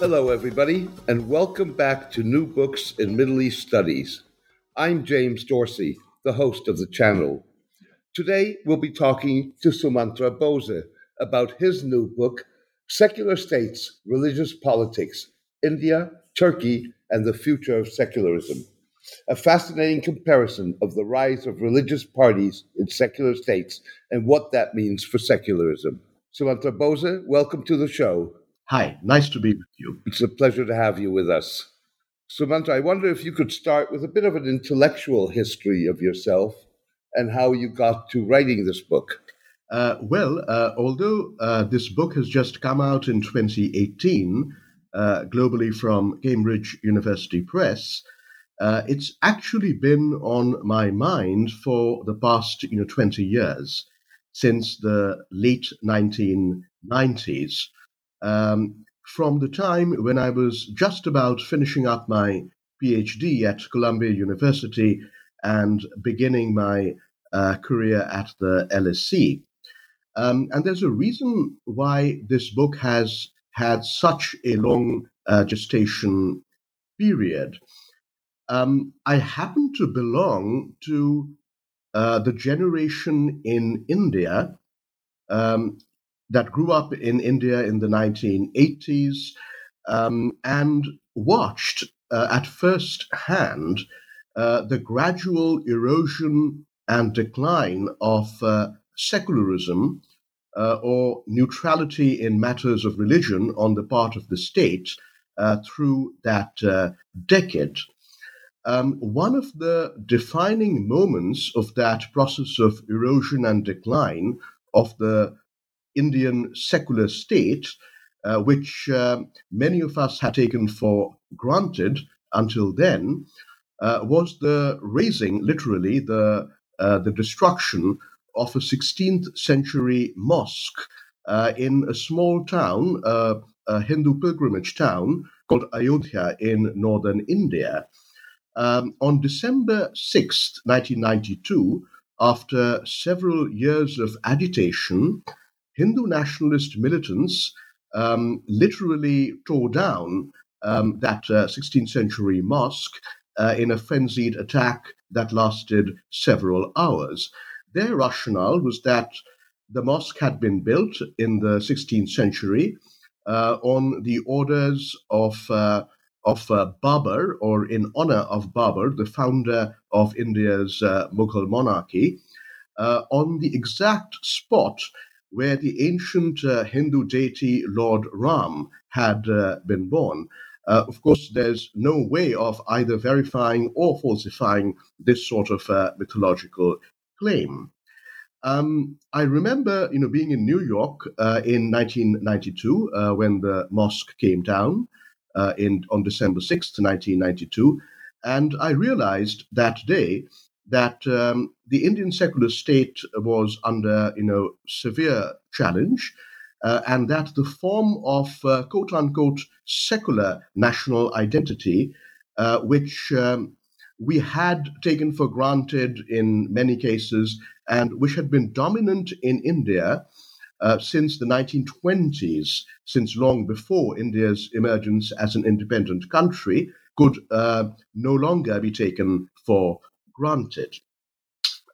Hello, everybody, and welcome back to New Books in Middle East Studies. I'm James Dorsey, the host of the channel. Today, we'll be talking to Sumantra Bose about his new book, Secular States, Religious Politics India, Turkey, and the Future of Secularism. A fascinating comparison of the rise of religious parties in secular states and what that means for secularism. Sumantra Bose, welcome to the show. Hi, nice to be with you. It's a pleasure to have you with us. Sumantra, I wonder if you could start with a bit of an intellectual history of yourself and how you got to writing this book. Uh, well, uh, although uh, this book has just come out in 2018, uh, globally from Cambridge University Press, uh, it's actually been on my mind for the past you know, 20 years, since the late 1990s um, from the time when I was just about finishing up my PhD at Columbia University and beginning my uh, career at the LSE. Um, and there's a reason why this book has had such a long uh, gestation period. Um, I happen to belong to uh, the generation in India um, that grew up in India in the 1980s um, and watched uh, at first hand uh, the gradual erosion and decline of uh, secularism uh, or neutrality in matters of religion on the part of the state uh, through that uh, decade. Um, one of the defining moments of that process of erosion and decline of the Indian secular state, uh, which uh, many of us had taken for granted until then, uh, was the razing, literally, the, uh, the destruction of a 16th century mosque uh, in a small town, uh, a Hindu pilgrimage town called Ayodhya in northern India. Um, on December 6, 1992, after several years of agitation, Hindu nationalist militants um, literally tore down um, that uh, 16th century mosque uh, in a frenzied attack that lasted several hours. Their rationale was that the mosque had been built in the 16th century uh, on the orders of uh, of uh, Babur, or in honor of Babur, the founder of India's uh, Mughal monarchy, uh, on the exact spot where the ancient uh, Hindu deity Lord Ram had uh, been born. Uh, of course, there's no way of either verifying or falsifying this sort of uh, mythological claim. Um, I remember, you know, being in New York uh, in 1992 uh, when the mosque came down in on December 6th, 1992, and I realized that day that um, the Indian secular state was under, you know, severe challenge, uh, and that the form of uh, quote unquote secular national identity, uh, which um, we had taken for granted in many cases, and which had been dominant in India. Uh, since the 1920s, since long before India's emergence as an independent country, could uh, no longer be taken for granted.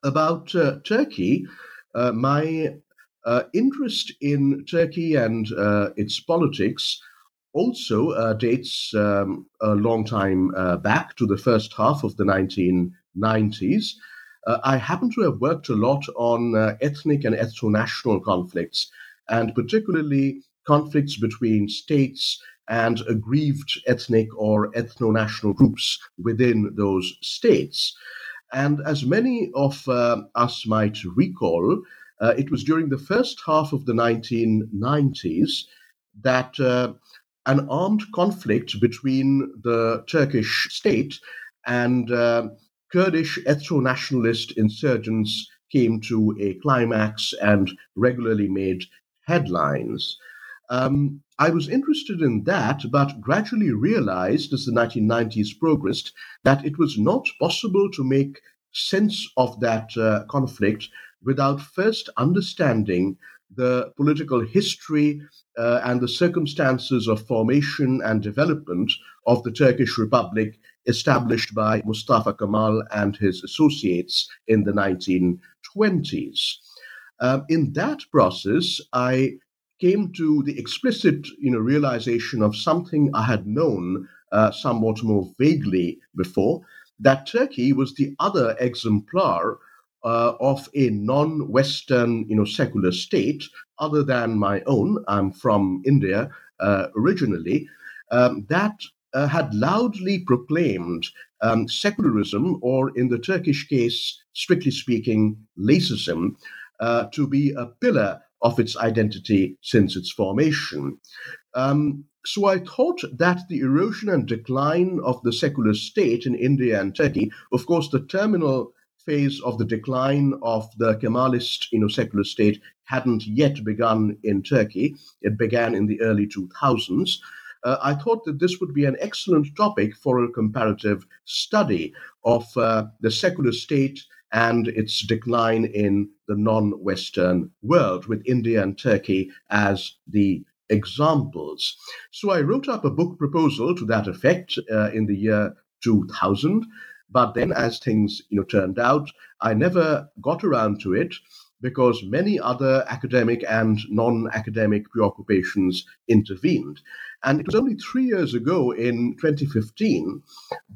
About uh, Turkey, uh, my uh, interest in Turkey and uh, its politics also uh, dates um, a long time back to the first half of the 1990s. I happen to have worked a lot on ethnic and ethno national conflicts, and particularly conflicts between states and aggrieved ethnic or ethno national groups within those states. And as many of uh, us might recall, uh, it was during the first half of the 1990s that uh, an armed conflict between the Turkish state and uh, Kurdish ethno nationalist insurgents came to a climax and regularly made headlines. Um, I was interested in that, but gradually realized as the 1990s progressed that it was not possible to make sense of that uh, conflict without first understanding the political history uh, and the circumstances of formation and development of the Turkish Republic established by Mustafa Kemal and his associates in the 1920s. Um, in that process, I came to the explicit you know, realization of something I had known uh, somewhat more vaguely before that Turkey was the other exemplar uh, of a non-Western, you know, secular state other than my own. I'm from India uh, originally. Um, that uh, had loudly proclaimed um, secularism, or in the Turkish case, strictly speaking, laicism, uh, to be a pillar of its identity since its formation. Um, so I thought that the erosion and decline of the secular state in India and Turkey, of course, the terminal phase of the decline of the Kemalist, you know, secular state hadn't yet begun in Turkey. It began in the early 2000s. Uh, I thought that this would be an excellent topic for a comparative study of uh, the secular state and its decline in the non Western world, with India and Turkey as the examples. So I wrote up a book proposal to that effect uh, in the year 2000. But then, as things you know turned out, I never got around to it because many other academic and non-academic preoccupations intervened. And it was only three years ago, in 2015,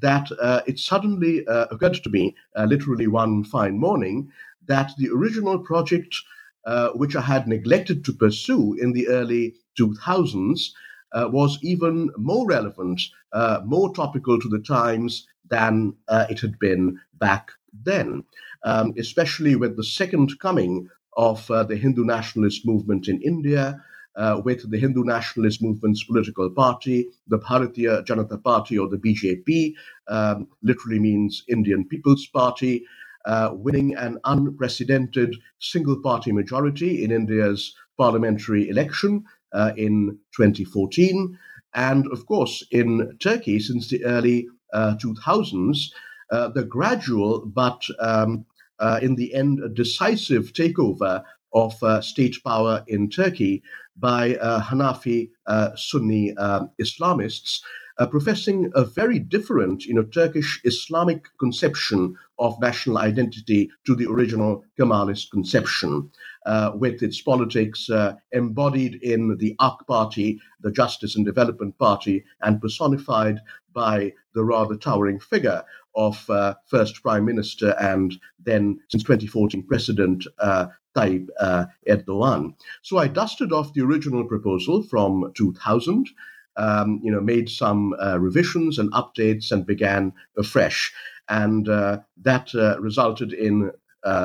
that uh, it suddenly uh, occurred to me, uh, literally one fine morning, that the original project, uh, which I had neglected to pursue in the early 2000s uh, was even more relevant, uh, more topical to the times than it had been back then, um, especially with the second coming of uh, the Hindu nationalist movement in India. Uh, with the Hindu nationalist movement's political party, the Bharatiya Janata Party or the BJP, um, literally means Indian People's Party, uh, winning an unprecedented single party majority in India's parliamentary election uh, in 2014. And of course, in Turkey, since the early uh, 2000s, uh, the gradual but um, uh, in the end decisive takeover of uh, state power in Turkey by Hanafi Sunni um, Islamists uh, professing a very different, you know, Turkish Islamic conception of national identity to the original Kemalist conception, uh, with its politics uh, embodied in the AK Party, the Justice and Development Party, and personified by the rather towering figure of uh, first Prime Minister and then, since 2014, President uh, Tayyip uh, Erdogan. So I dusted off the original proposal from 2000 um, you know, made some uh, revisions and updates and began afresh. And uh, that uh, resulted in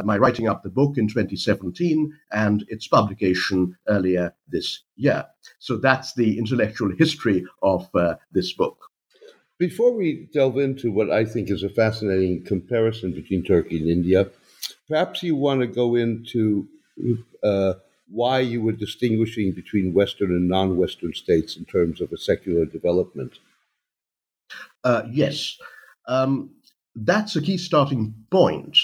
my writing up the book in 2017 and its publication earlier this year. So that's the intellectual history of this book. Before we delve into what I think is a fascinating comparison between Turkey and India, perhaps you want to go into uh, why you were distinguishing between Western and non Western states in terms of a secular development. Uh, yes, um, that's a key starting point.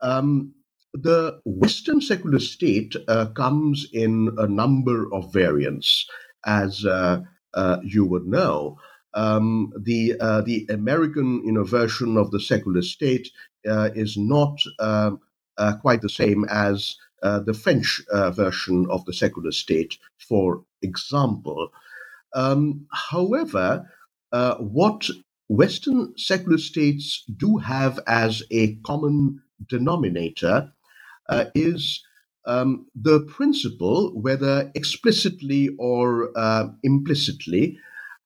Um, the Western secular state uh, comes in a number of variants, as uh, uh you would know. Um, the uh, the American you know, version of the secular state uh, is not um, quite the same as uh, the French uh, version of the secular state, for example. Um, however, uh, what Western secular states do have as a common denominator uh, is um, the principle, whether explicitly or uh, implicitly,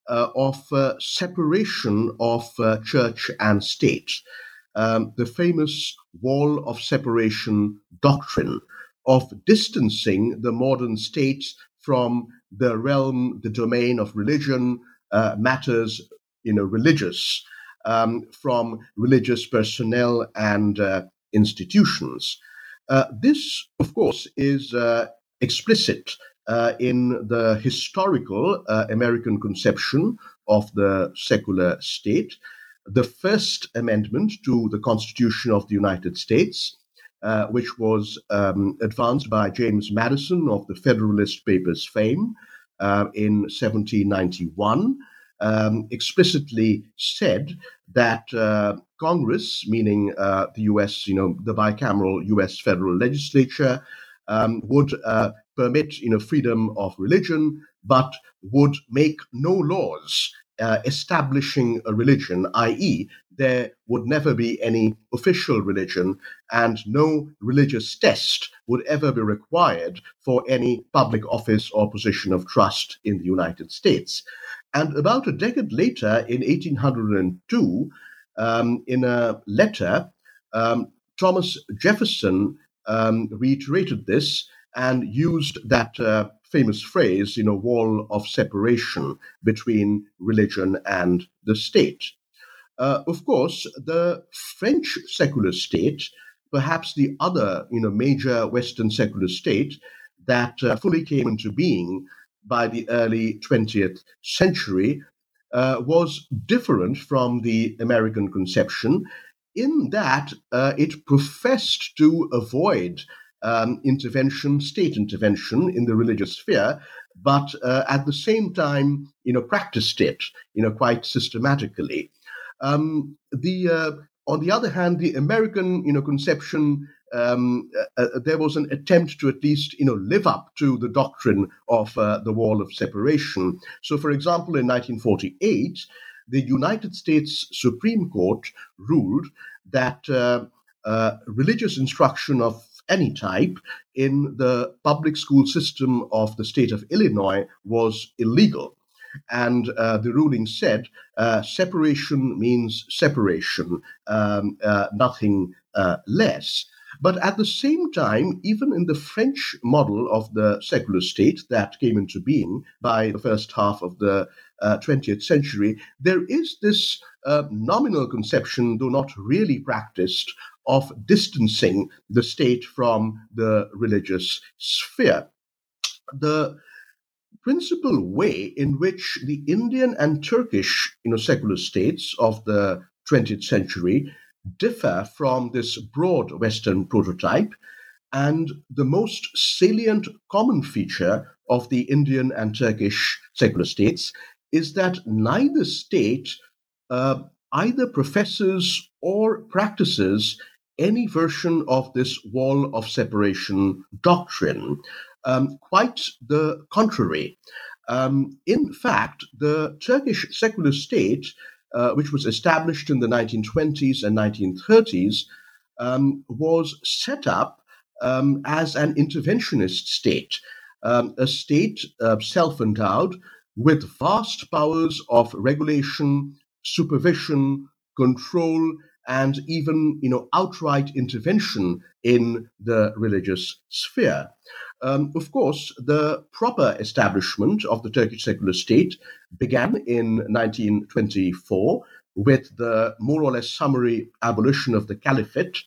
uh, of separation of church and state. Um, the famous wall of separation doctrine, of distancing the modern state from the realm, the domain of religion, uh, matters, you know, religious, um, from religious personnel and uh, institutions. Uh, this, of course, is uh, explicit uh, in the historical uh, American conception of the secular state. The First Amendment to the Constitution of the United States uh, which was um, advanced by James Madison of the Federalist Papers fame uh, in 1791, um, explicitly said that uh, Congress, meaning uh, the U.S., you know, the bicameral U.S. federal legislature, um, would uh, permit, you know, freedom of religion, but would make no laws uh, establishing a religion, i.e., there would never be any official religion and no religious test would ever be required for any public office or position of trust in the United States. And about a decade later, in 1802, um, in a letter, um, Thomas Jefferson um, reiterated this and used that uh, famous phrase, you know, wall of separation between religion and the state. Uh, of course, the French secular state, perhaps the other, you know, major Western secular state that uh, fully came into being by the early 20th century, uh, was different from the American conception in that uh, it professed to avoid um, intervention, state intervention in the religious sphere, but uh, at the same time, you know, practiced it, you know, quite systematically. Um, the uh, on the other hand, the American, you know, conception um, uh, uh, there was an attempt to at least you know live up to the doctrine of uh, the wall of separation. So, for example, in 1948, the United States Supreme Court ruled that uh, uh, religious instruction of any type in the public school system of the state of Illinois was illegal. And uh, the ruling said uh, separation means separation, um, uh, nothing uh, less. But at the same time, even in the French model of the secular state that came into being by the first half of the uh, 20th century, there is this uh, nominal conception, though not really practiced, of distancing the state from the religious sphere. The principal way in which the Indian and Turkish you know, secular states of the 20th century differ from this broad Western prototype. And the most salient common feature of the Indian and Turkish secular states is that neither state uh, either professes or practices any version of this wall of separation doctrine. Um, quite the contrary. Um, in fact, the Turkish secular state, uh, which was established in the 1920s and 1930s, um, was set up um, as an interventionist state, um, a state uh, self endowed with vast powers of regulation, supervision, control, and even you know outright intervention in the religious sphere. Um, of course, the proper establishment of the Turkish secular state began in 1924 with the more or less summary abolition of the caliphate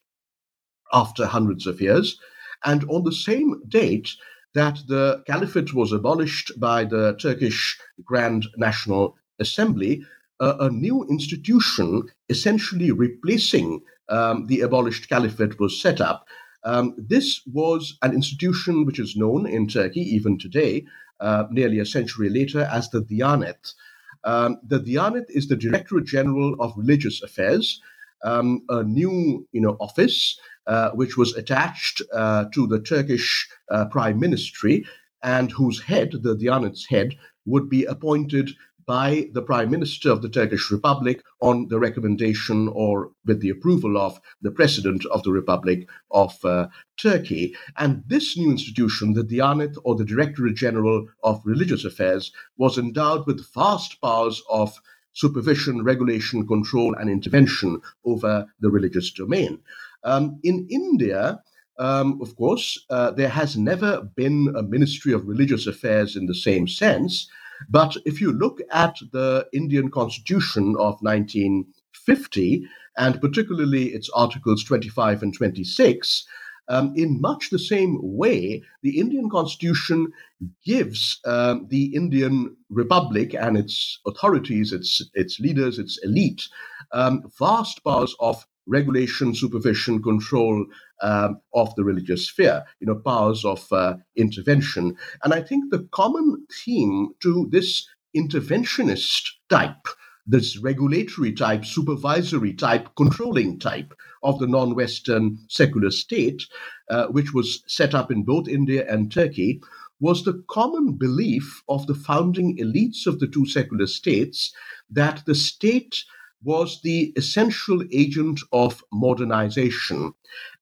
after hundreds of years. And on the same date that the caliphate was abolished by the Turkish Grand National Assembly, a new institution essentially replacing um, the abolished caliphate was set up. Um, this was an institution which is known in Turkey even today, uh, nearly a century later, as the Diyanet. Um, the Diyanet is the Directorate General of Religious Affairs, um, a new you know, office uh, which was attached uh, to the Turkish uh, Prime Ministry and whose head, the Diyanet's head, would be appointed by the Prime Minister of the Turkish Republic on the recommendation or with the approval of the President of the Republic of uh, Turkey. And this new institution, the Diyanet or the Directorate General of Religious Affairs, was endowed with vast powers of supervision, regulation, control, and intervention over the religious domain. Um, in India, um, of course, uh, there has never been a Ministry of Religious Affairs in the same sense. But if you look at the Indian Constitution of 1950, and particularly its Articles 25 and 26, um, in much the same way, the Indian Constitution gives um, the Indian Republic and its authorities, its its leaders, its elite, um, vast powers of regulation, supervision, control um, of the religious sphere, you know, powers of uh, intervention. And I think the common theme to this interventionist type, this regulatory type, supervisory type, controlling type of the non Western secular state, uh, which was set up in both India and Turkey, was the common belief of the founding elites of the two secular states that the state was the essential agent of modernization,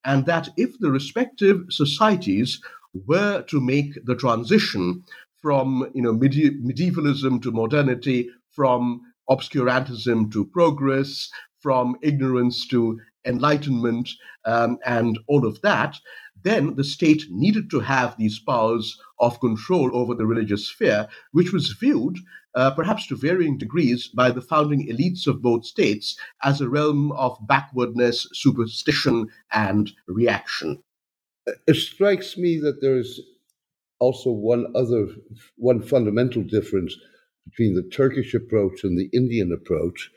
and that if the respective societies were to make the transition from you know medi- medievalism to modernity, from obscurantism to progress, from ignorance to enlightenment, um, and all of that, then the state needed to have these powers of control over the religious sphere, which was viewed, uh, perhaps to varying degrees, by the founding elites of both states as a realm of backwardness, superstition, and reaction. It strikes me that there's also one other, one fundamental difference between the Turkish approach and the Indian approach.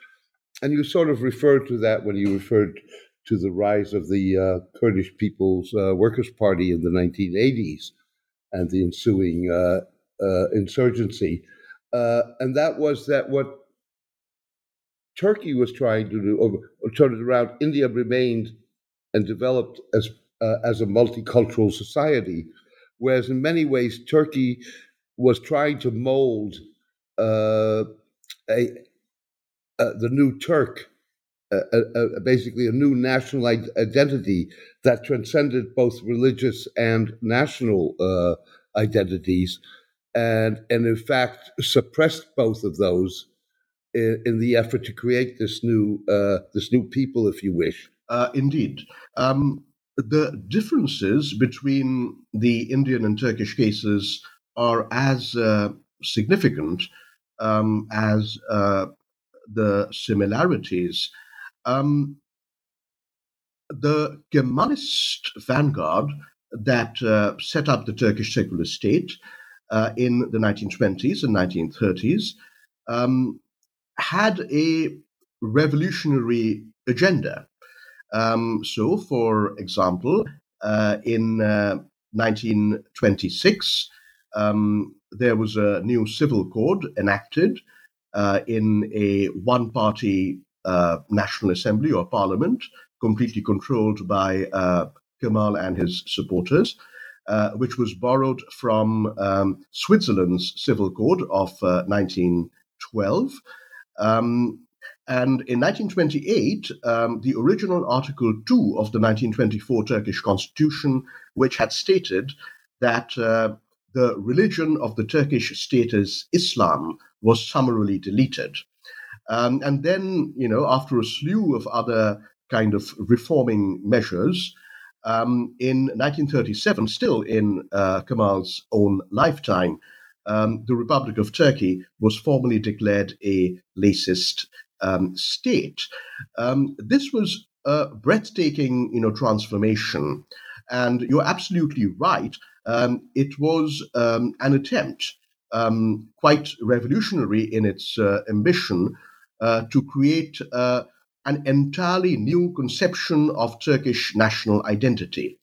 And you sort of referred to that when you referred to the rise of the uh, Kurdish People's uh, Workers' Party in the 1980s and the ensuing uh, uh insurgency. Uh, and that was that what Turkey was trying to do, or turn it around, India remained and developed as, uh, as a multicultural society, whereas in many ways Turkey was trying to mold a, the new Turk a, a, basically a new national identity that transcended both religious and national uh, identities, and and in fact suppressed both of those in, in the effort to create this new uh, this new people, if you wish. Uh, indeed. Um, the differences between the Indian and Turkish cases are as uh, significant um, as uh, the similarities. Um, the Kemalist vanguard that uh, set up the Turkish secular state uh, in the 1920s and 1930s um, had a revolutionary agenda. Um, so, for example, uh, in 1926, uh, um, there was a new civil code enacted uh, in a one party uh, National Assembly or Parliament, completely controlled by uh, Kemal and his supporters, uh, which was borrowed from um, Switzerland's Civil Code of 1912. Uh, um, and in 1928, um, the original Article 2 of the 1924 Turkish Constitution, which had stated that uh, the religion of the Turkish state is Islam, was summarily deleted. Um, and then, you know, after a slew of other kind of reforming measures, um, in 1937, still in uh, Kemal's own lifetime, um, the Republic of Turkey was formally declared a laicist um, state. Um, this was a breathtaking, you know, transformation, and you're absolutely right. Um, it was um, an attempt, quite revolutionary in its uh, ambition, uh, to create uh, an entirely new conception of Turkish national identity.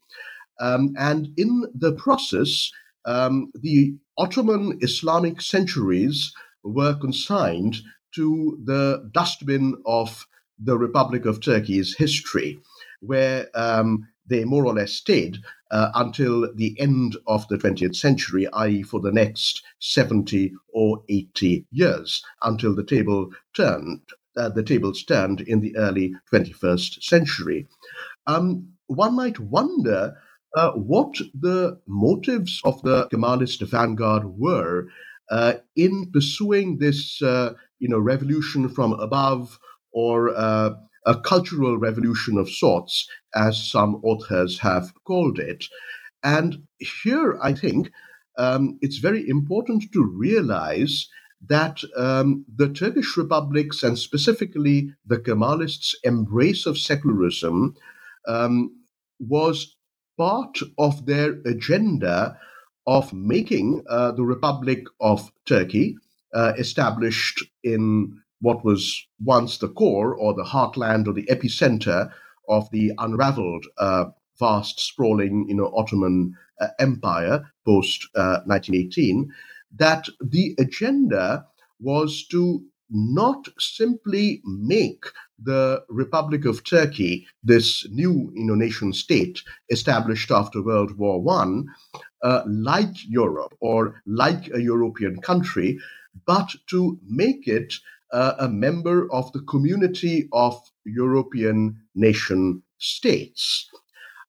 Um, and in the process, um, the Ottoman Islamic centuries were consigned to the dustbin of the Republic of Turkey's history, where um, they more or less stayed uh, until the end of the 20th century, i.e., for the next 70 or 80 years, until the table turned. Uh, the tables turned in the early 21st century. Um, one might wonder uh, what the motives of the Kemalist vanguard were uh, in pursuing this, uh, you know, revolution from above or uh, a cultural revolution of sorts, as some authors have called it. And here, I think, um, it's very important to realize that um, the Turkish republics, and specifically the Kemalists' embrace of secularism, um, was part of their agenda of making uh, the Republic of Turkey, uh, established in what was once the core or the heartland or the epicenter of the unraveled, uh, vast, sprawling, you know, Ottoman uh, Empire post 1918, uh, that the agenda was to not simply make the Republic of Turkey, this new you know, nation state established after World War One, uh, like Europe or like a European country, but to make it uh, a member of the community of European nation states.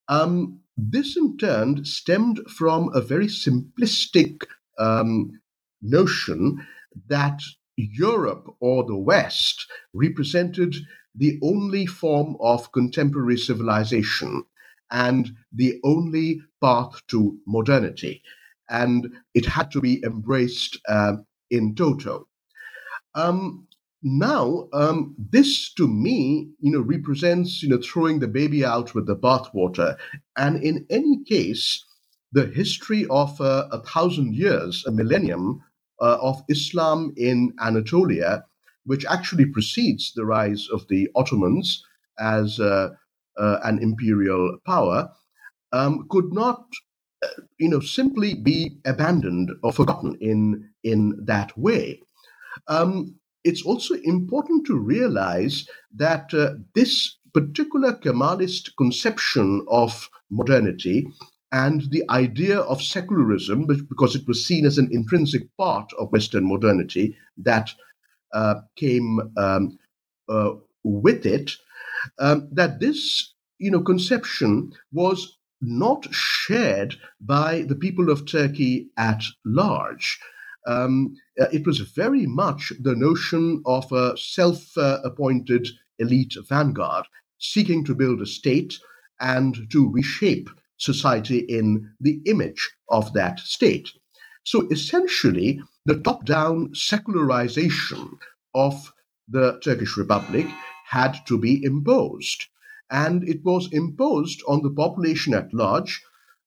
Um, this, in turn, stemmed from a very simplistic um, notion that Europe or the West represented the only form of contemporary civilization and the only path to modernity. And it had to be embraced uh, in toto. Um, now, um, this to me, you know, represents, you know, throwing the baby out with the bathwater. And in any case, the history of uh, a thousand years, a millennium, uh, of Islam in Anatolia, which actually precedes the rise of the Ottomans as uh, uh, an imperial power, um, could not, uh, you know, simply be abandoned or forgotten in in that way. Um, it's also important to realize that uh, this particular Kemalist conception of modernity and the idea of secularism, because it was seen as an intrinsic part of Western modernity that uh, came um, uh, with it, um, that this you know conception was not shared by the people of Turkey at large. Um, uh, it was very much the notion of a self-appointed elite vanguard seeking to build a state and to reshape society in the image of that state. So essentially, the top down secularization of the Turkish Republic had to be imposed. And it was imposed on the population at large,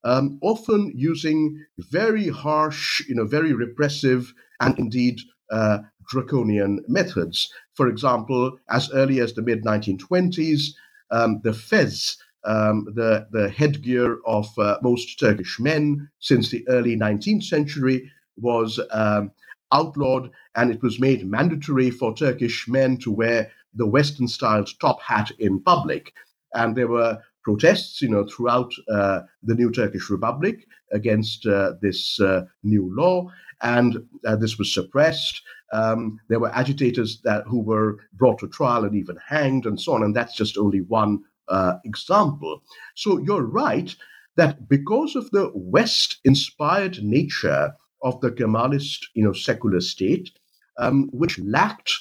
um, often using very harsh, you know, very repressive, and indeed uh, draconian methods. For example, as early as the mid 1920s, um, the fez, um, the, the headgear of uh, most Turkish men since the early 19th century was um, outlawed, and it was made mandatory for Turkish men to wear the Western styled top hat in public. And there were protests, you know, throughout uh, the new Turkish Republic against uh, this uh, new law, and uh, this was suppressed. Um, there were agitators that who were brought to trial and even hanged, and so on. And that's just only one uh, example. So you're right that because of the West-inspired nature of the Kemalist, you know, secular state, um, which lacked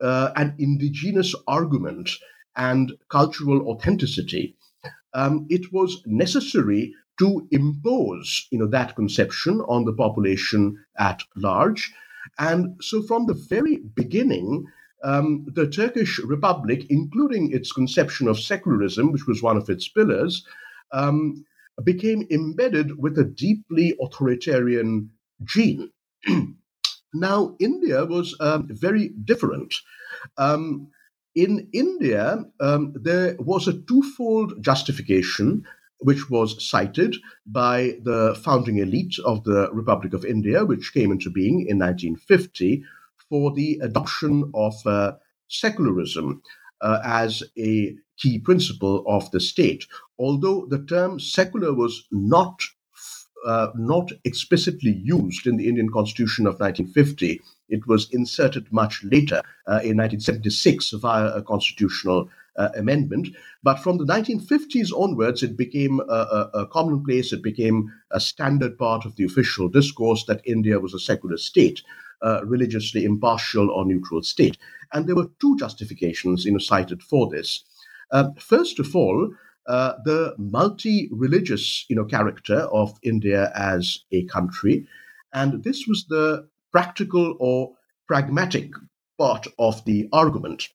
uh, an indigenous argument and cultural authenticity, um, it was necessary to impose, you know, that conception on the population at large. And so, from the very beginning, um, the Turkish Republic, including its conception of secularism, which was one of its pillars, um, became embedded with a deeply authoritarian gene. now, India was um, very different. Um, in India, um, there was a twofold justification which was cited by the founding elite of the Republic of India, which came into being in 1950 for the adoption of uh, secularism uh, as a key principle of the state. Although the term secular was not uh, not explicitly used in the Indian Constitution of 1950, it was inserted much later uh, in 1976 via a constitutional uh, amendment. But from the 1950s onwards, it became a, a, a, commonplace, it became a standard part of the official discourse that India was a secular state uh, religiously impartial or neutral state. And there were two justifications you know, cited for this. Uh, first of all, uh, the multi-religious you know, character of India as a country, and this was the practical or pragmatic part of the argument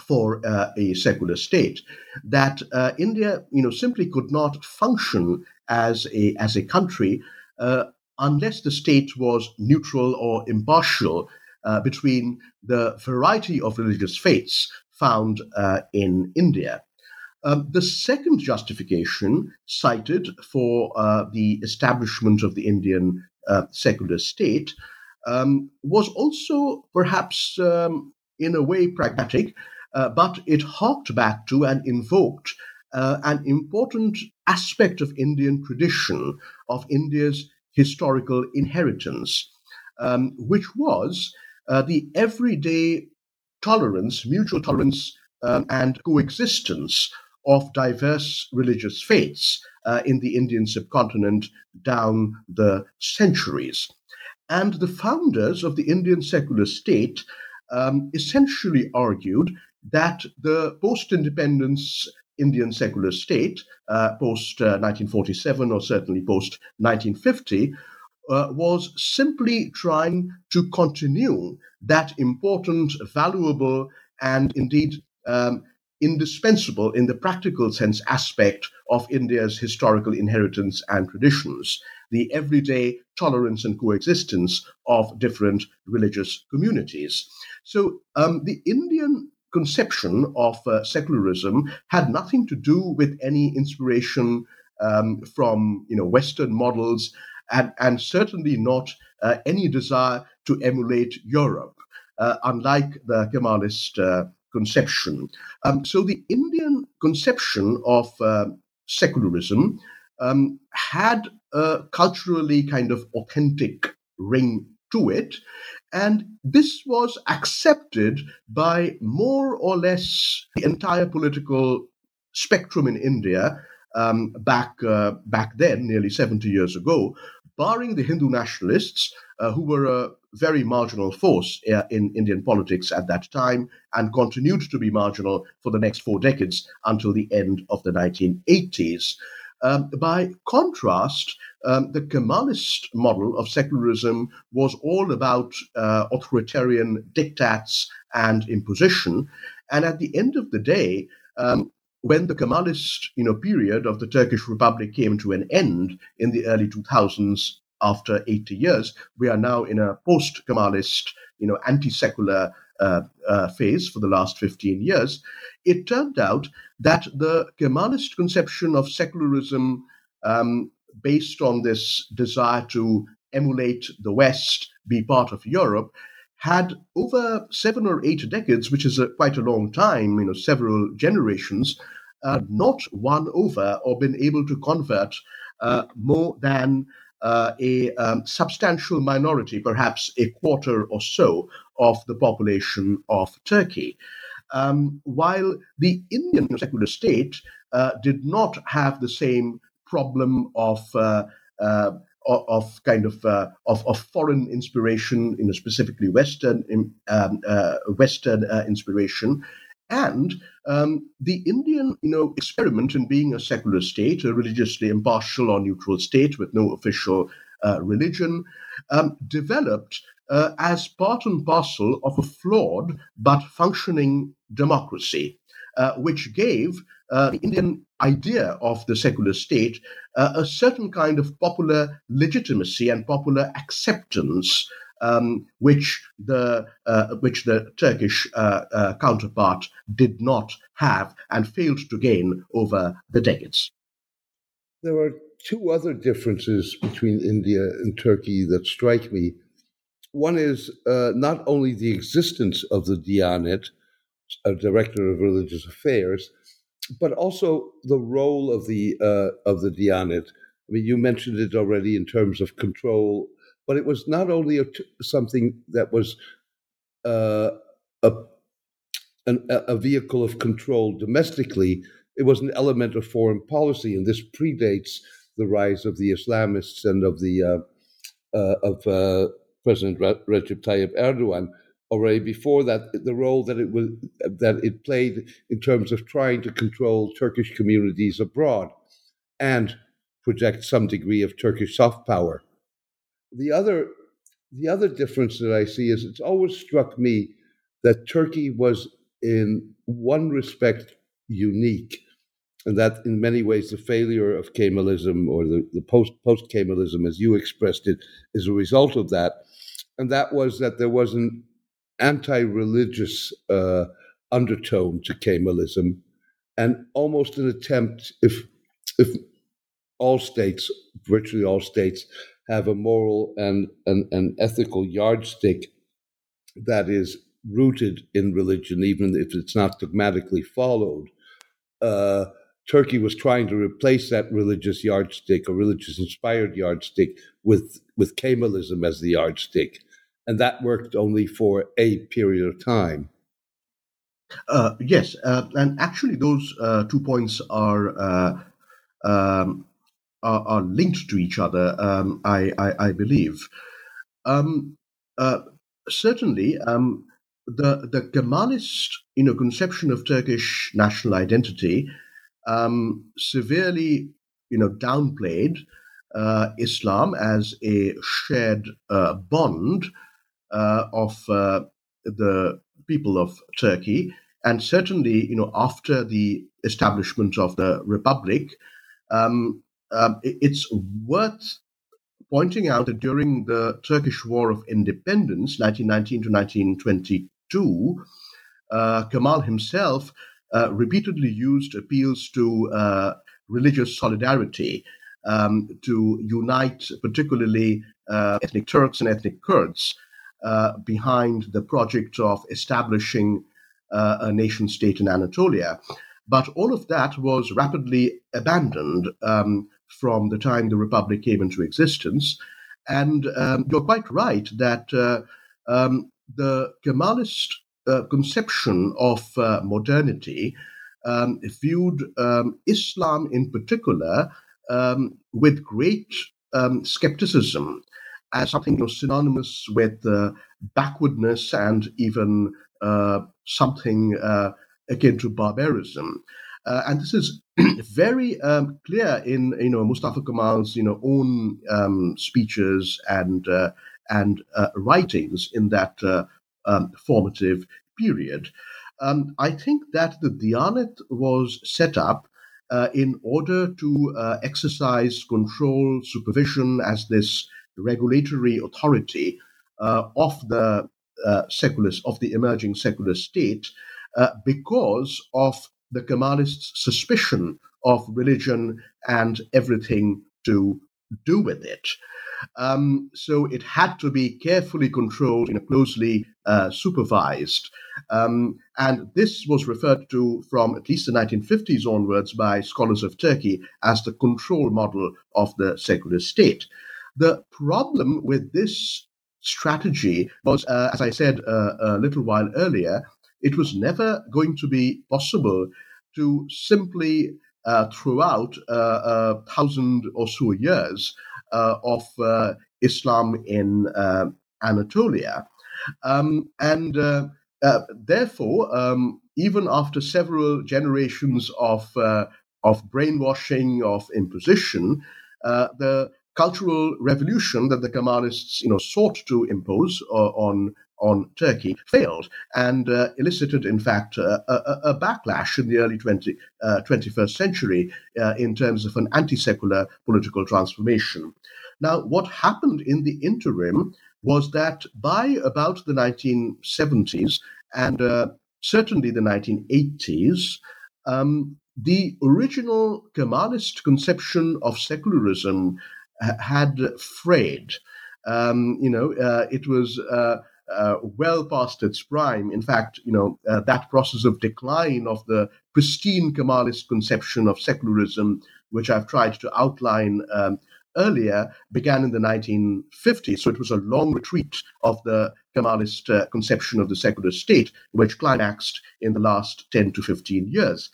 for uh, a secular state that uh, India, you know, simply could not function as a as a country uh, unless the state was neutral or impartial uh, between the variety of religious faiths found uh, in India. Um, the second justification cited for uh, the establishment of the Indian uh, secular state um, was also perhaps um, in a way pragmatic, uh, but it harked back to and invoked uh, an important aspect of Indian tradition, of India's historical inheritance, um, which was uh, the everyday tolerance, mutual tolerance, um, and coexistence of diverse religious faiths uh, in the Indian subcontinent down the centuries. And the founders of the Indian secular state um, essentially argued that the post independence Indian secular state, uh, post uh, 1947 or certainly post 1950, uh, was simply trying to continue that important, valuable, and indeed um, indispensable in the practical sense aspect of India's historical inheritance and traditions, the everyday tolerance and coexistence of different religious communities. So um, the Indian conception of uh, secularism had nothing to do with any inspiration um, from you know Western models, and, and certainly not uh, any desire to emulate Europe, uh, unlike the Kemalist uh, conception. Um, so the Indian conception of uh, secularism um, had a culturally kind of authentic ring to it. And this was accepted by more or less the entire political spectrum in India um, back, uh, back then, nearly 70 years ago, barring the Hindu nationalists, uh, who were a very marginal force uh, in Indian politics at that time and continued to be marginal for the next four decades until the end of the 1980s. Um, by contrast, um, the Kemalist model of secularism was all about uh, authoritarian diktats and imposition. And at the end of the day, um, when the Kemalist you know, period of the Turkish Republic came to an end in the early 2000s, after 80 years, we are now in a post-Kemalist, you know, anti-secular uh, uh, phase for the last 15 years. It turned out that the Kemalist conception of secularism, um, based on this desire to emulate the West, be part of Europe, had over seven or eight decades, which is a, quite a long time, you know, several generations, uh, not won over or been able to convert uh, more than uh, a um, substantial minority, perhaps a quarter or so, of the population of Turkey. Um, while the Indian secular state uh, did not have the same problem of uh, uh of kind of, uh, of, of foreign inspiration, you know, specifically Western um, uh, Western inspiration, and um, the Indian, you know, experiment in being a secular state, a religiously impartial or neutral state with no official uh, religion, um, developed uh, as part and parcel of a flawed but functioning democracy, uh, which gave uh, the Indian idea of the secular state uh, a certain kind of popular legitimacy and popular acceptance um, which the uh, which the Turkish uh, uh, counterpart did not have and failed to gain over the decades. There are two other differences between India and Turkey that strike me. One is uh, not only the existence of the Diyanet, a director of religious affairs, but also the role of the uh, of the Diyanet. I mean, you mentioned it already in terms of control but it was not only a, something that was uh, a, an, a vehicle of control domestically, it was an element of foreign policy, and this predates the rise of the Islamists and of the uh, uh, of uh, President Recep Tayyip Erdogan. Already before that, the role that it was that it played in terms of trying to control Turkish communities abroad and project some degree of Turkish soft power the other the other difference that I see is it's always struck me that Turkey was in one respect unique, and that in many ways the failure of Kemalism or the, the post post Kemalism, as you expressed it, is a result of that, and that was that there was an anti-religious uh, undertone to Kemalism, and almost an attempt, if if all states, virtually all states, have a moral and an, an ethical yardstick that is rooted in religion, even if it's not dogmatically followed. Uh, Turkey was trying to replace that religious yardstick or religious inspired yardstick with, with Kemalism as the yardstick. And that worked only for a period of time. Uh, yes, uh, and actually, those uh, two points are, uh, um, are, are linked to each other. Um, I, I, I believe. Um, uh, certainly, um, the the Kemalist you know conception of Turkish national identity um, severely you know downplayed uh, Islam as a shared uh, bond uh, of uh, the people of Turkey, and certainly you know after the establishment of the republic, um, um, it's worth pointing out that during the Turkish War of Independence, 1919 to 1922, uh, Kemal himself uh, repeatedly used appeals to uh, religious solidarity um, to unite, particularly uh, ethnic Turks and ethnic Kurds, uh, behind the project of establishing uh, a nation state in Anatolia. But all of that was rapidly abandoned um, from the time the Republic came into existence. And um, you're quite right that uh, um, the Kemalist uh, conception of uh, modernity um, viewed um, Islam in particular um, with great um, skepticism as something you know, synonymous with backwardness and even uh, something uh, akin to barbarism. Uh, and this is very um, clear in you know Mustafa Kemal's you know own um, speeches and uh, and uh, writings in that uh, um, formative period. Um, I think that the Diyanet was set up uh, in order to uh, exercise control, supervision as this regulatory authority of the secular of the emerging secular state, because of the Kemalists' suspicion of religion and everything to do with it. Um, so it had to be carefully controlled, know, closely uh, supervised. Um, and this was referred to from at least the 1950s onwards by scholars of Turkey as the control model of the secular state. The problem with this strategy was, uh, as I said uh, a little while earlier, it was never going to be possible to simply uh, throughout uh, a thousand or so years uh, of uh, Islam in uh, Anatolia. Um, and uh, therefore, um, even after several generations of, of brainwashing, of imposition, the cultural revolution that the Kemalists you know, sought to impose on on Turkey failed and uh, elicited, in fact, uh, a, a, backlash in the early 20, uh, 21st century uh, in terms of an anti secular political transformation. Now, what happened in the interim was that by about the 1970s and uh, certainly the 1980s, um, the original Kemalist conception of secularism had frayed. Um, you know, uh, it was uh, uh, well past its prime. In fact, you know, uh, that process of decline of the pristine Kemalist conception of secularism, which I've tried to outline um, earlier, began in the 1950s. So it was a long retreat of the Kemalist uh, conception of the secular state, which climaxed in the last 10 to 15 years.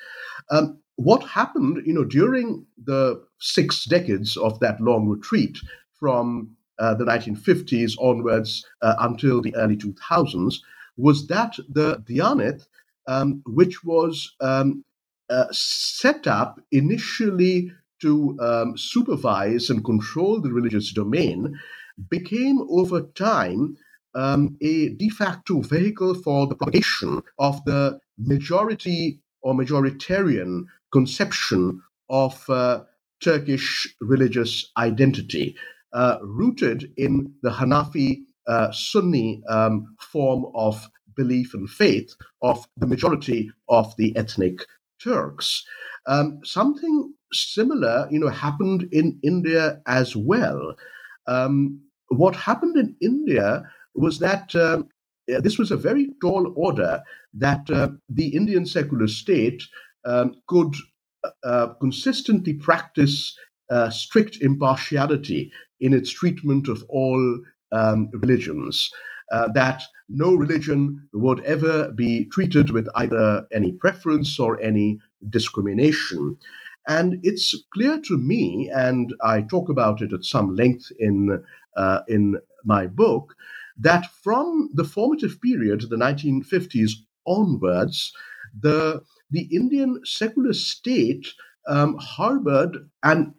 Um, what happened, you know, during the six decades of that long retreat from uh, the 1950s onwards uh, until the early 2000s was that the Diyanet, um, which was um, uh, set up initially to um, supervise and control the religious domain, became over time um, a de facto vehicle for the propagation of the majority or majoritarian conception of uh, Turkish religious identity uh, rooted in the Hanafi uh, Sunni um, form of belief and faith of the majority of the ethnic Turks. Um, something similar, you know, happened in India as well. Um, what happened in India was that uh, this was a very tall order that uh, the Indian secular state um, could uh, consistently practice uh, strict impartiality in its treatment of all um, religions. Uh, that no religion would ever be treated with either any preference or any discrimination. And it's clear to me, and I talk about it at some length in, uh, in my book, that from the formative period, the 1950s onwards, the, the Indian secular state um, harbored an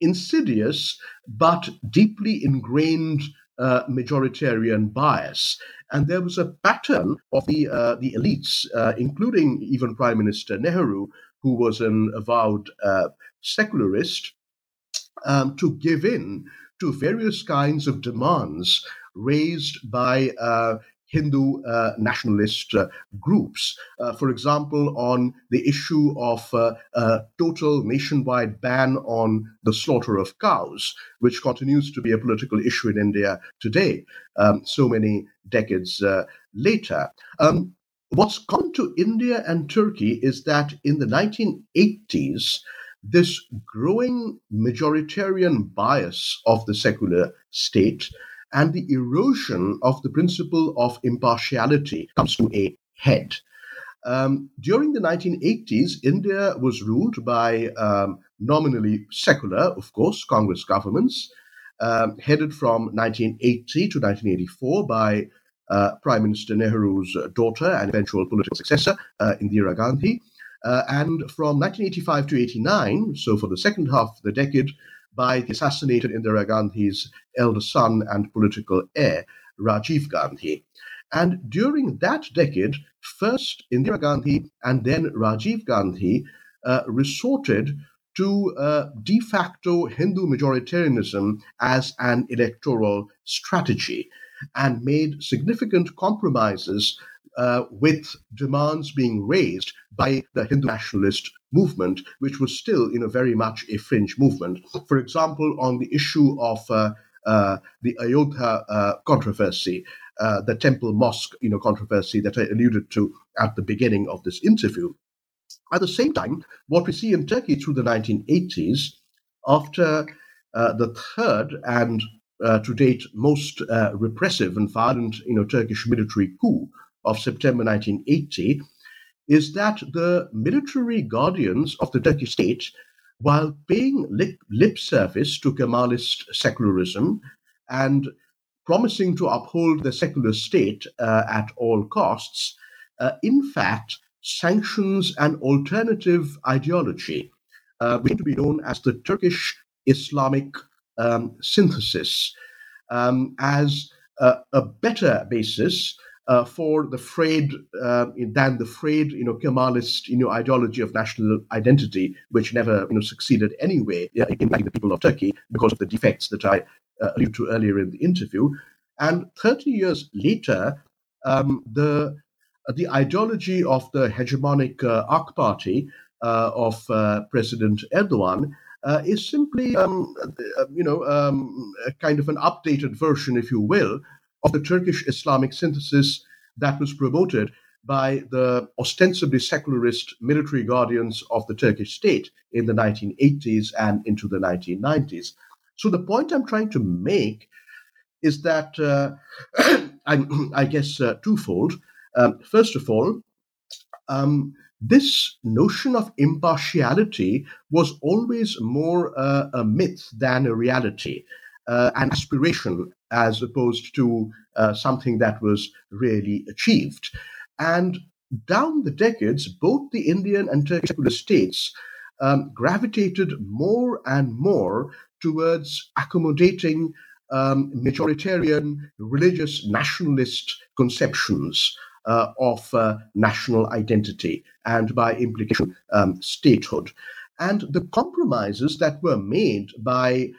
insidious but deeply ingrained uh, majoritarian bias. And there was a pattern of the, uh, the elites, uh, including even Prime Minister Nehru, who was an avowed uh, secularist, um, to give in to various kinds of demands raised by uh, Hindu uh, nationalist uh, groups. Uh, for example, on the issue of a total nationwide ban on the slaughter of cows, which continues to be a political issue in India today, um, so many decades later. Um, what's common to India and Turkey is that in the 1980s, this growing majoritarian bias of the secular state and the erosion of the principle of impartiality comes to a head. Um, during the 1980s, India was ruled by um, nominally secular, of course, Congress governments, um, headed from 1980 to 1984 by uh, Prime Minister Nehru's daughter and eventual political successor, uh, Indira Gandhi. Uh, and from 1985 to 89, so for the second half of the decade, by the assassinated Indira Gandhi's elder son and political heir, Rajiv Gandhi. And during that decade, first Indira Gandhi and then Rajiv Gandhi uh, resorted to uh, de facto Hindu majoritarianism as an electoral strategy and made significant compromises uh, with demands being raised by the Hindu nationalist movement, which was still, you know, very much a fringe movement. For example, on the issue of uh, uh, the Ayodhya uh, controversy, uh, the temple mosque, you know, controversy that I alluded to at the beginning of this interview. At the same time, what we see in Turkey through the 1980s, after uh, the third and to date most repressive and violent, you know, Turkish military coup of September 1980 is that the military guardians of the Turkish state, while paying lip, lip service to Kemalist secularism and promising to uphold the secular state uh, at all costs, uh, in fact sanctions an alternative ideology, uh, which to be known as the Turkish Islamic um, synthesis, um, as a better basis uh, for the frayed uh, than the frayed, you know, Kemalist, you know, ideology of national identity, which never, you know, succeeded anyway in the people of Turkey because of the defects that I uh, alluded to earlier in the interview. And 30 years later, um, the the ideology of the hegemonic uh, AK Party uh, of uh, President Erdogan uh, is simply, um, you know, um, a kind of an updated version, if you will, of the Turkish Islamic synthesis that was promoted by the ostensibly secularist military guardians of the Turkish state in the 1980s and into the 1990s. So, the point I'm trying to make is that uh, I guess uh, twofold. Um, first of all, um, this notion of impartiality was always more uh, a myth than a reality, uh, an aspiration as opposed to uh, something that was really achieved. And down the decades, both the Indian and Turkish states um, gravitated more and more towards accommodating um, majoritarian religious nationalist conceptions uh, of uh, national identity and, by implication, um, statehood. And the compromises that were made by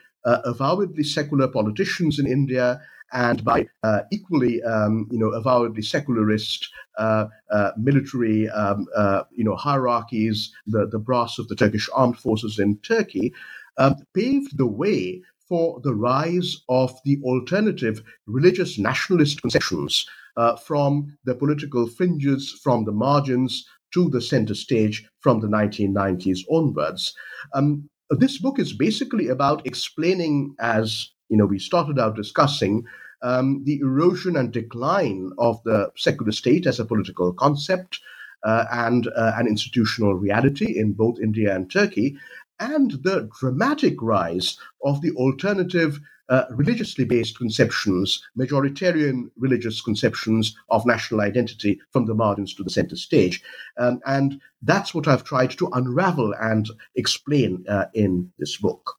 avowedly secular politicians in India and by uh, equally, um, you know, avowedly secularist uh, uh, military, um, uh, you know, hierarchies, the, the brass of the Turkish armed forces in Turkey, um, paved the way for the rise of the alternative religious nationalist conceptions uh, from the political fringes, from the margins to the center stage from the 1990s onwards. Um, this book is basically about explaining, as you know, we started out discussing, um, the erosion and decline of the secular state as a political concept uh, and uh, an institutional reality in both India and Turkey, and the dramatic rise of the alternative uh, religiously based conceptions, majoritarian religious conceptions of national identity from the margins to the center stage. Um, and that's what I've tried to unravel and explain uh, in this book.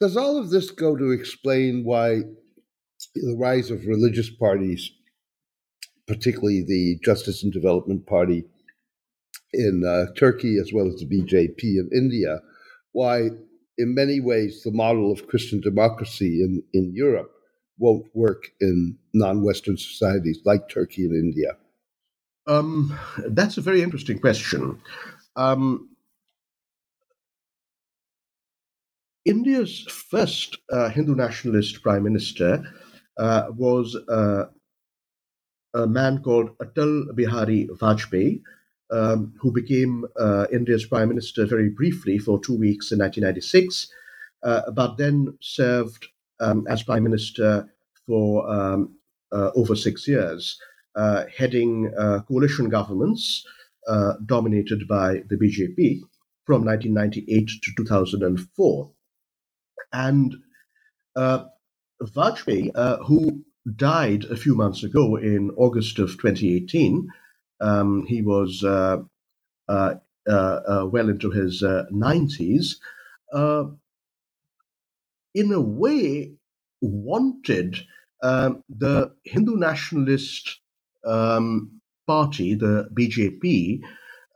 Does all of this go to explain why the rise of religious parties, particularly the Justice and Development Party in uh, Turkey, as well as the BJP in India, why in many ways, the model of Christian democracy in, in Europe won't work in non Western societies like Turkey and India? Um, that's a very interesting question. Um, India's first uh, Hindu nationalist prime minister uh, was uh, a man called Atal Bihari Vajpayee, um, who became uh, India's prime minister very briefly for two weeks in 1996, uh, but then served um, as prime minister for um, uh, over six years, uh, heading uh, coalition governments uh, dominated by the BJP from 1998 to 2004. And Vajpayee, who died a few months ago in August of 2018, um, he was uh, uh, uh, well into his 90s. in a way, wanted um, the Hindu nationalist um, party, the BJP,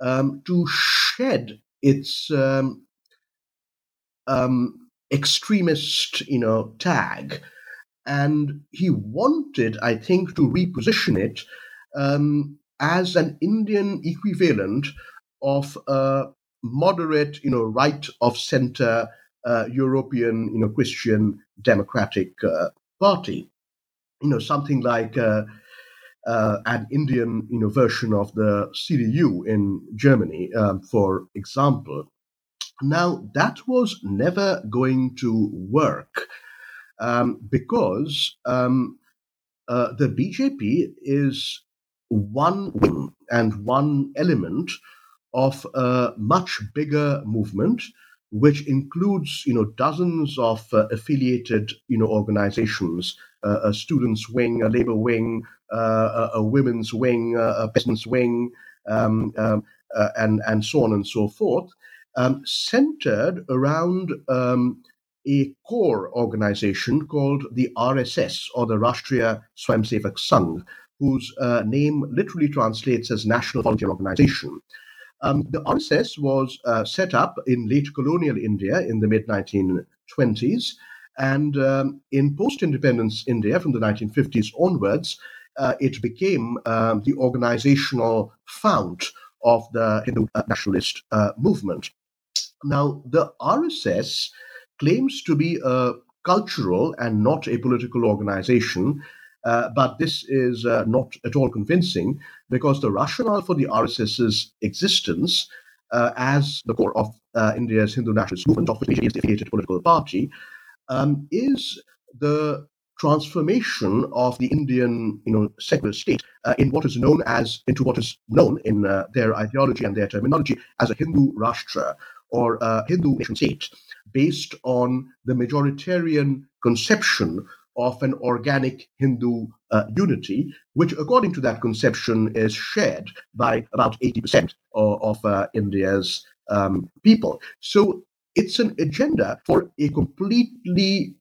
um, to shed its um, um, extremist, you know, tag, and he wanted, I think, to reposition it as an Indian equivalent of a moderate, you know, right of center uh, European, you know, Christian democratic uh, party. You know, something like uh, uh an Indian, you know, version of the CDU in Germany, um, for example. Now, that was never going to work um, because um, uh, the BJP is one and one element of a much bigger movement which includes you know dozens of uh, affiliated you know organizations uh, a students wing a labor wing uh, a, a, women's wing a peasants wing um, um, uh, and and so on and so forth um, centered around um, a core organization called the RSS or the Rashtriya Swayamsevak Sangh whose uh, name literally translates as National Volunteer Organization. Um, the RSS was uh, set up in late colonial India in the mid 1920s, and um, in post independence India from the 1950s onwards, uh, it became um, the organizational fount of the Hindu uh, nationalist uh, movement. Now, the RSS claims to be a cultural and not a political organization uh, but this is uh, not at all convincing because the rationale for the RSS's existence uh, as the core of uh, India's Hindu nationalist movement, of which the affiliated political party, um, is the transformation of the Indian, you know, secular state uh, in what is known as into what is known in uh, their ideology and their terminology as a Hindu Rashtra or Hindu nation state, based on the majoritarian conception of an organic Hindu uh, unity, which, according to that conception, is shared by about 80% of, of uh, India's um, people. So it's an agenda for a completely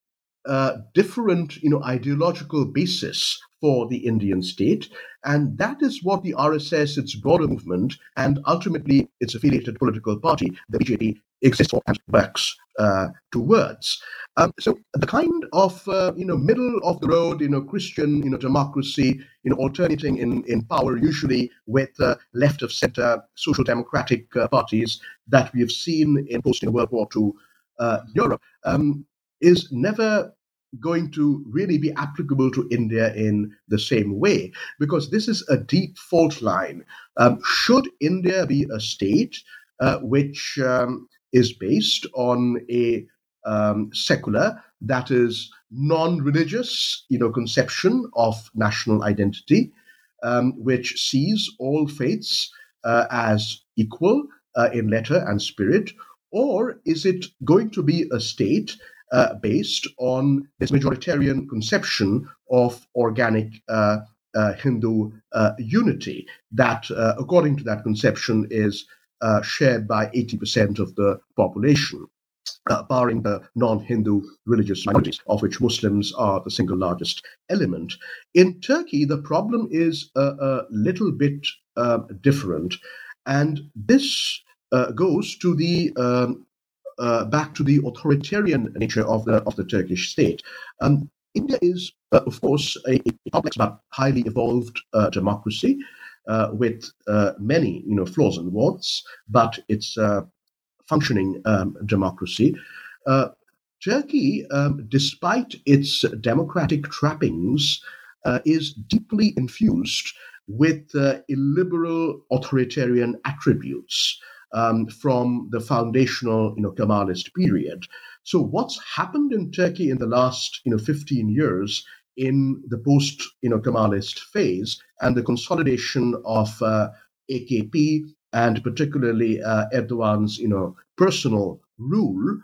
uh, different, you know, ideological basis for the Indian state, and that is what the RSS, its broader movement, and ultimately its affiliated political party, the BJP, exists or works uh, towards. Um, so the kind of uh, you know middle of the road you know Christian you know democracy you know alternating in, in power usually with uh, left of center social democratic uh, parties that we have seen in post World War II uh, Europe um, is never going to really be applicable to India in the same way because this is a deep fault line. Um, should India be a state uh, which um, is based on a um, secular, that is non-religious, you know, conception of national identity, um, which sees all faiths uh, as equal uh, in letter and spirit, or is it going to be a state uh, based on this majoritarian conception of organic uh, uh, Hindu uh, unity? That, according to that conception, is shared by 80% of the population? uh, barring the non Hindu religious minorities, of which Muslims are the single largest element. In Turkey, the problem is a, a little bit uh, different. And this uh, goes to the um, uh, back to the authoritarian nature of the of the Turkish state. Um, India is, uh, of course, a, a, complex but highly evolved uh, with many, you know, flaws and warts. But it's a functioning um, democracy. Uh, Turkey, um, despite its democratic trappings, uh, is deeply infused with uh, illiberal authoritarian attributes um, from the foundational, you know, Kemalist period. So, what's happened in Turkey in the last, you know, 15 years in the post, you know, Kemalist phase and the consolidation of uh, AKP and particularly uh, Erdogan's, you know, personal rule,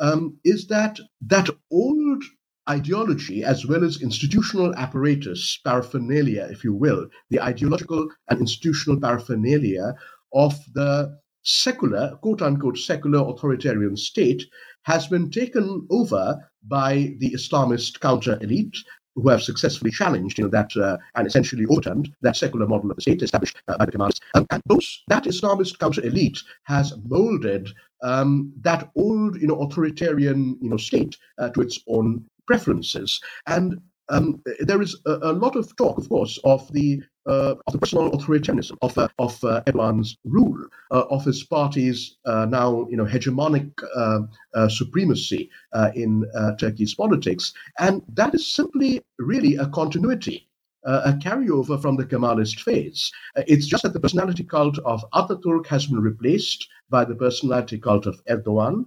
um, is that that old ideology as well as institutional apparatus, paraphernalia, if you will, the ideological and institutional paraphernalia of the secular, quote unquote, secular authoritarian state has been taken over by the Islamist counter elite who have successfully challenged you know, that uh, and essentially overturned that secular model of the state established uh, by the Kemalists. Um, and those, that Islamist counter elite has molded um, that old you know, authoritarian you know, state uh, to its own preferences. And um, there is a, a, lot of talk, of course, of the uh, of the personal authoritarianism of uh, of uh, Erdogan's rule, uh, of his party's uh, now you know hegemonic uh, supremacy in Turkey's politics, and that is simply really a continuity. a carryover from the Kemalist phase. it's just that the personality cult of Ataturk has been replaced by the personality cult of Erdogan.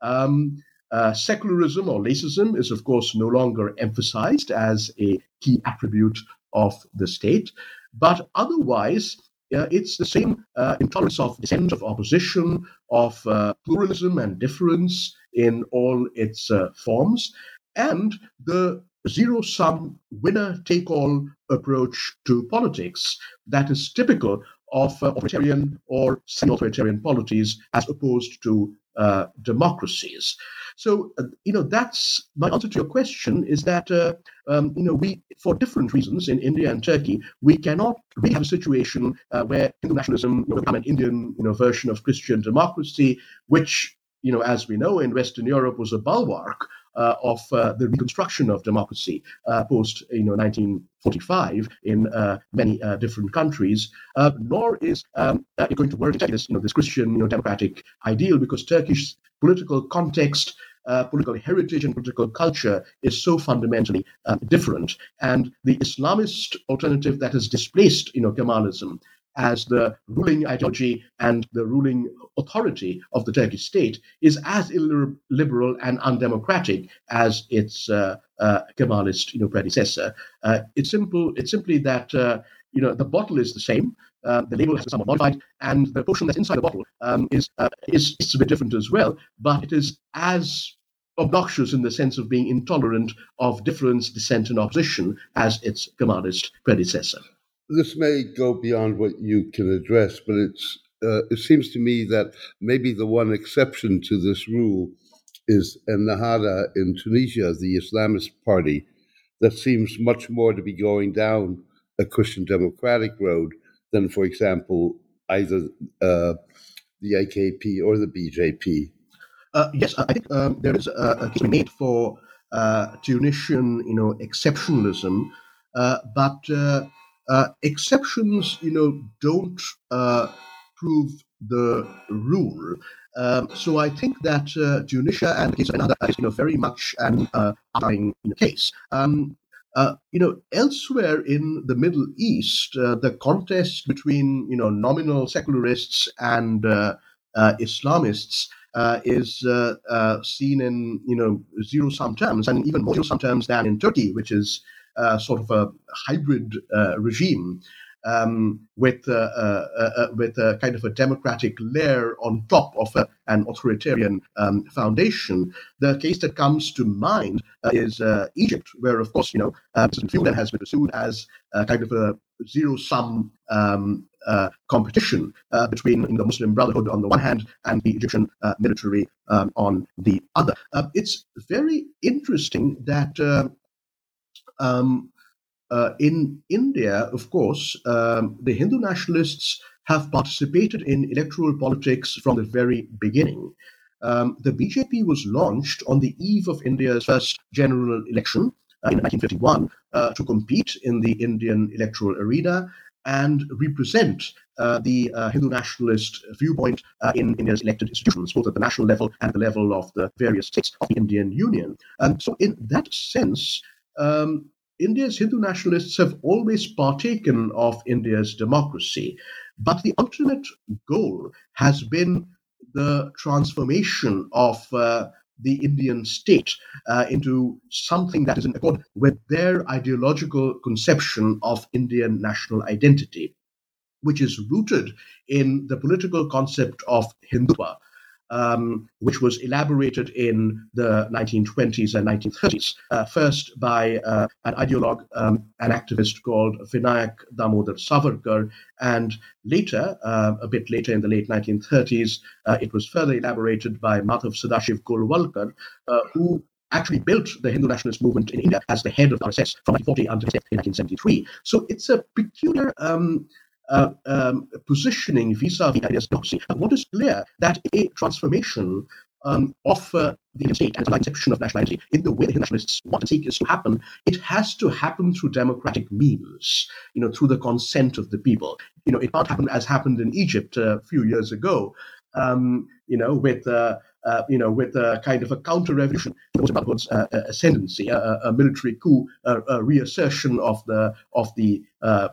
Um, uh, secularism or laicism is, of course, no longer emphasized as a key attribute of the state, but otherwise, uh, it's the same uh, intolerance of dissent, of opposition, of uh, pluralism and difference in all its uh, forms, and the zero sum winner take all approach to politics that is typical of uh, authoritarian or semi authoritarian polities as opposed to uh, democracies. So, uh, you know, that's my answer to your question is that, uh, um, you know, we, for different reasons in India and Turkey, we cannot really have a situation uh, where Hindu nationalism will become an Indian, you know, version of Christian democracy, which, you know, as we know in Western Europe was a bulwark of uh, the reconstruction of democracy uh, post you know 1945 in uh, many uh, different countries. Uh, nor is um, it going to work this you know this Christian you know democratic ideal because Turkish political context. political heritage and political culture is so fundamentally different, and the Islamist alternative that has displaced, you know, Kemalism as the ruling ideology and the ruling authority of the Turkish state is as illiberal and undemocratic as its uh, uh, Kemalist you know, predecessor. Uh, it's simple. It's simply that uh, you know the bottle is the same. Uh, the label has been somewhat modified, and the portion that's inside the bottle um, is, uh, is is a bit different as well. But it is as obnoxious in the sense of being intolerant of difference, dissent, and opposition as its Kemalist predecessor this may go beyond what you can address, but it's uh, it seems to me that maybe the one exception to this rule is Ennahda in Tunisia, the Islamist party, that seems much more to be going down a Christian democratic road than, for example, either uh, the AKP or the BJP? Uh, yes, I think um, there is a, a case made for uh, Tunisian, you know, exceptionalism, uh, but uh, uh, exceptions, you know, don't uh, prove the rule. Um, so I think that Tunisia and the case of Ennahda is, you know, very much an uh, case. Um, uh, you know, elsewhere in the Middle East, uh, the contest between you know nominal secularists and uh, uh Islamists uh, is seen in you know zero sum terms, and even more zero sum terms than in Turkey, which is sort of a hybrid regime um, with, uh, uh, uh, uh, with a kind of a democratic layer on top of a, an authoritarian um, foundation. The case that comes to mind uh, is uh, Egypt, where, of course, you know, President Fulan has been pursued as kind of a zero-sum um, uh, competition uh, between the Muslim Brotherhood on the one hand and the Egyptian uh, military um, on the other. it's very interesting that um, uh, in India, of course, um, the Hindu nationalists have participated in electoral politics from the very beginning. Um, the BJP was launched on the eve of India's first general election uh, in 1951 uh, to compete in the Indian electoral arena and represent uh, the uh, Hindu nationalist viewpoint uh, in India's elected institutions, both at the national level and the level of the various states of the Indian Union. And so, in that sense, um, India's Hindu nationalists have always partaken of India's democracy, but the ultimate goal has been the transformation of uh, the Indian state uh, into something that is in accord with their ideological conception of Indian national identity, which is rooted in the political concept of Hindutva, um, which was elaborated in the 1920s and 1930s, uh, first by uh, an ideologue, um, an activist called Vinayak Damodar Savarkar, and later, uh, a bit later in the late 1930s, uh, it was further elaborated by Madhav Sadashiv Golwalkar, uh, who actually built the Hindu nationalist movement in India as the head of RSS from 1940 until his death in 1973. So it's a peculiar um, uh, um, positioning vis-a-vis ideas democracy. what is clear that a transformation um, of uh, the state and the conception of nationality in the way the nationalists want to seek is to happen, it has to happen through democratic means, you know, through the consent of the people. You know, it can't happen as happened in Egypt a few years ago, um, you know, with uh, uh, you know, with a kind of a counter-revolution, the Muslim Brotherhood's uh, ascendancy, a, a, military coup, a, a, reassertion of the of the uh,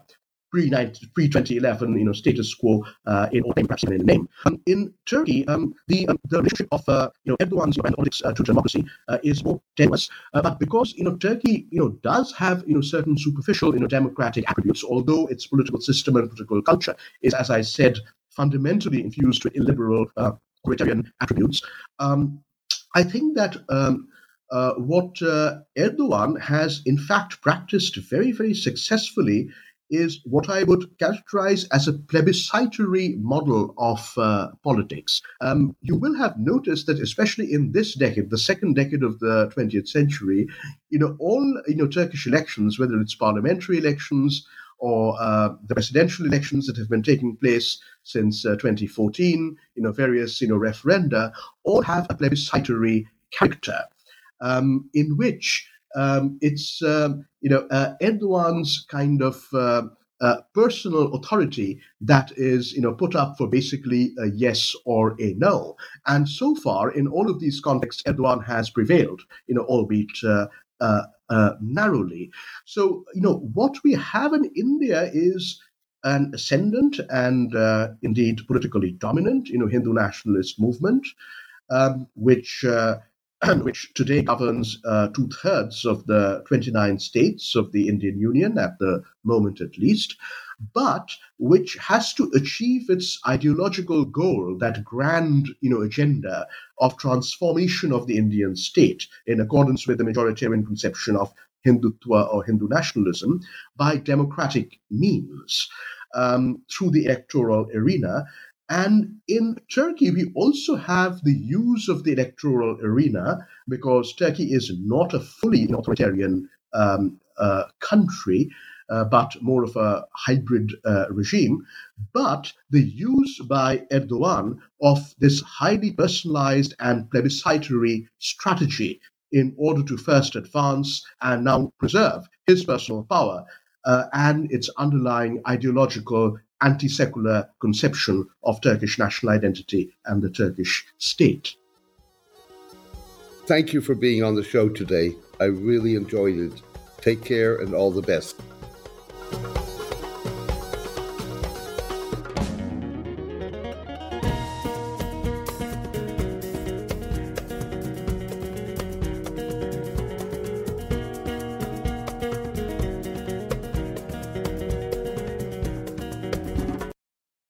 pre pre 2011 you know status quo uh, in all perhaps in name. Um, in Turkey, um, the um, the relationship of uh, you know Erdogan's you know, politics uh, to democracy uh, is more tenuous, uh, but because you know Turkey you know does have you know certain superficial you know democratic attributes, although its political system and political culture is, as I said, fundamentally infused with illiberal uh, authoritarian attributes. Um, I think that. Um, what Erdogan has in fact practiced very, very successfully is what I would characterize as a plebiscitary model of uh, politics. Um, you will have noticed that, especially in this decade, the second decade of the 20th century, you know, all you know Turkish elections, whether it's parliamentary elections or uh, the presidential elections that have been taking place since uh, 2014, you know, various you know referenda, all have a plebiscitary character, um, in which um, it's um, you know uh, Erdogan's kind of uh, uh, personal authority that is you know put up for basically a yes or a no. And so far, in all of these contexts, Erdogan has prevailed, you know, albeit. Uh, uh, uh, narrowly. So, you know, what we have in India is an ascendant and indeed politically dominant, you know, Hindu nationalist movement, um, which which today governs uh, two thirds of the 29 states of the Indian Union, at the moment at least, but which has to achieve its ideological goal, that grand you know, agenda of transformation of the Indian state in accordance with the majoritarian conception of Hindutva or Hindu nationalism by democratic means. Um, through the electoral arena, and in Turkey, we also have the use of the electoral arena because Turkey is not a fully authoritarian um, uh, country. uh, but more of a hybrid uh, regime. But the use by Erdogan of this highly personalized and plebiscitary strategy in order to first advance and now preserve his personal power uh, and its underlying ideological anti secular conception of Turkish national identity and the Turkish state. Thank you for being on the show today. I really enjoyed it. Take care and all the best.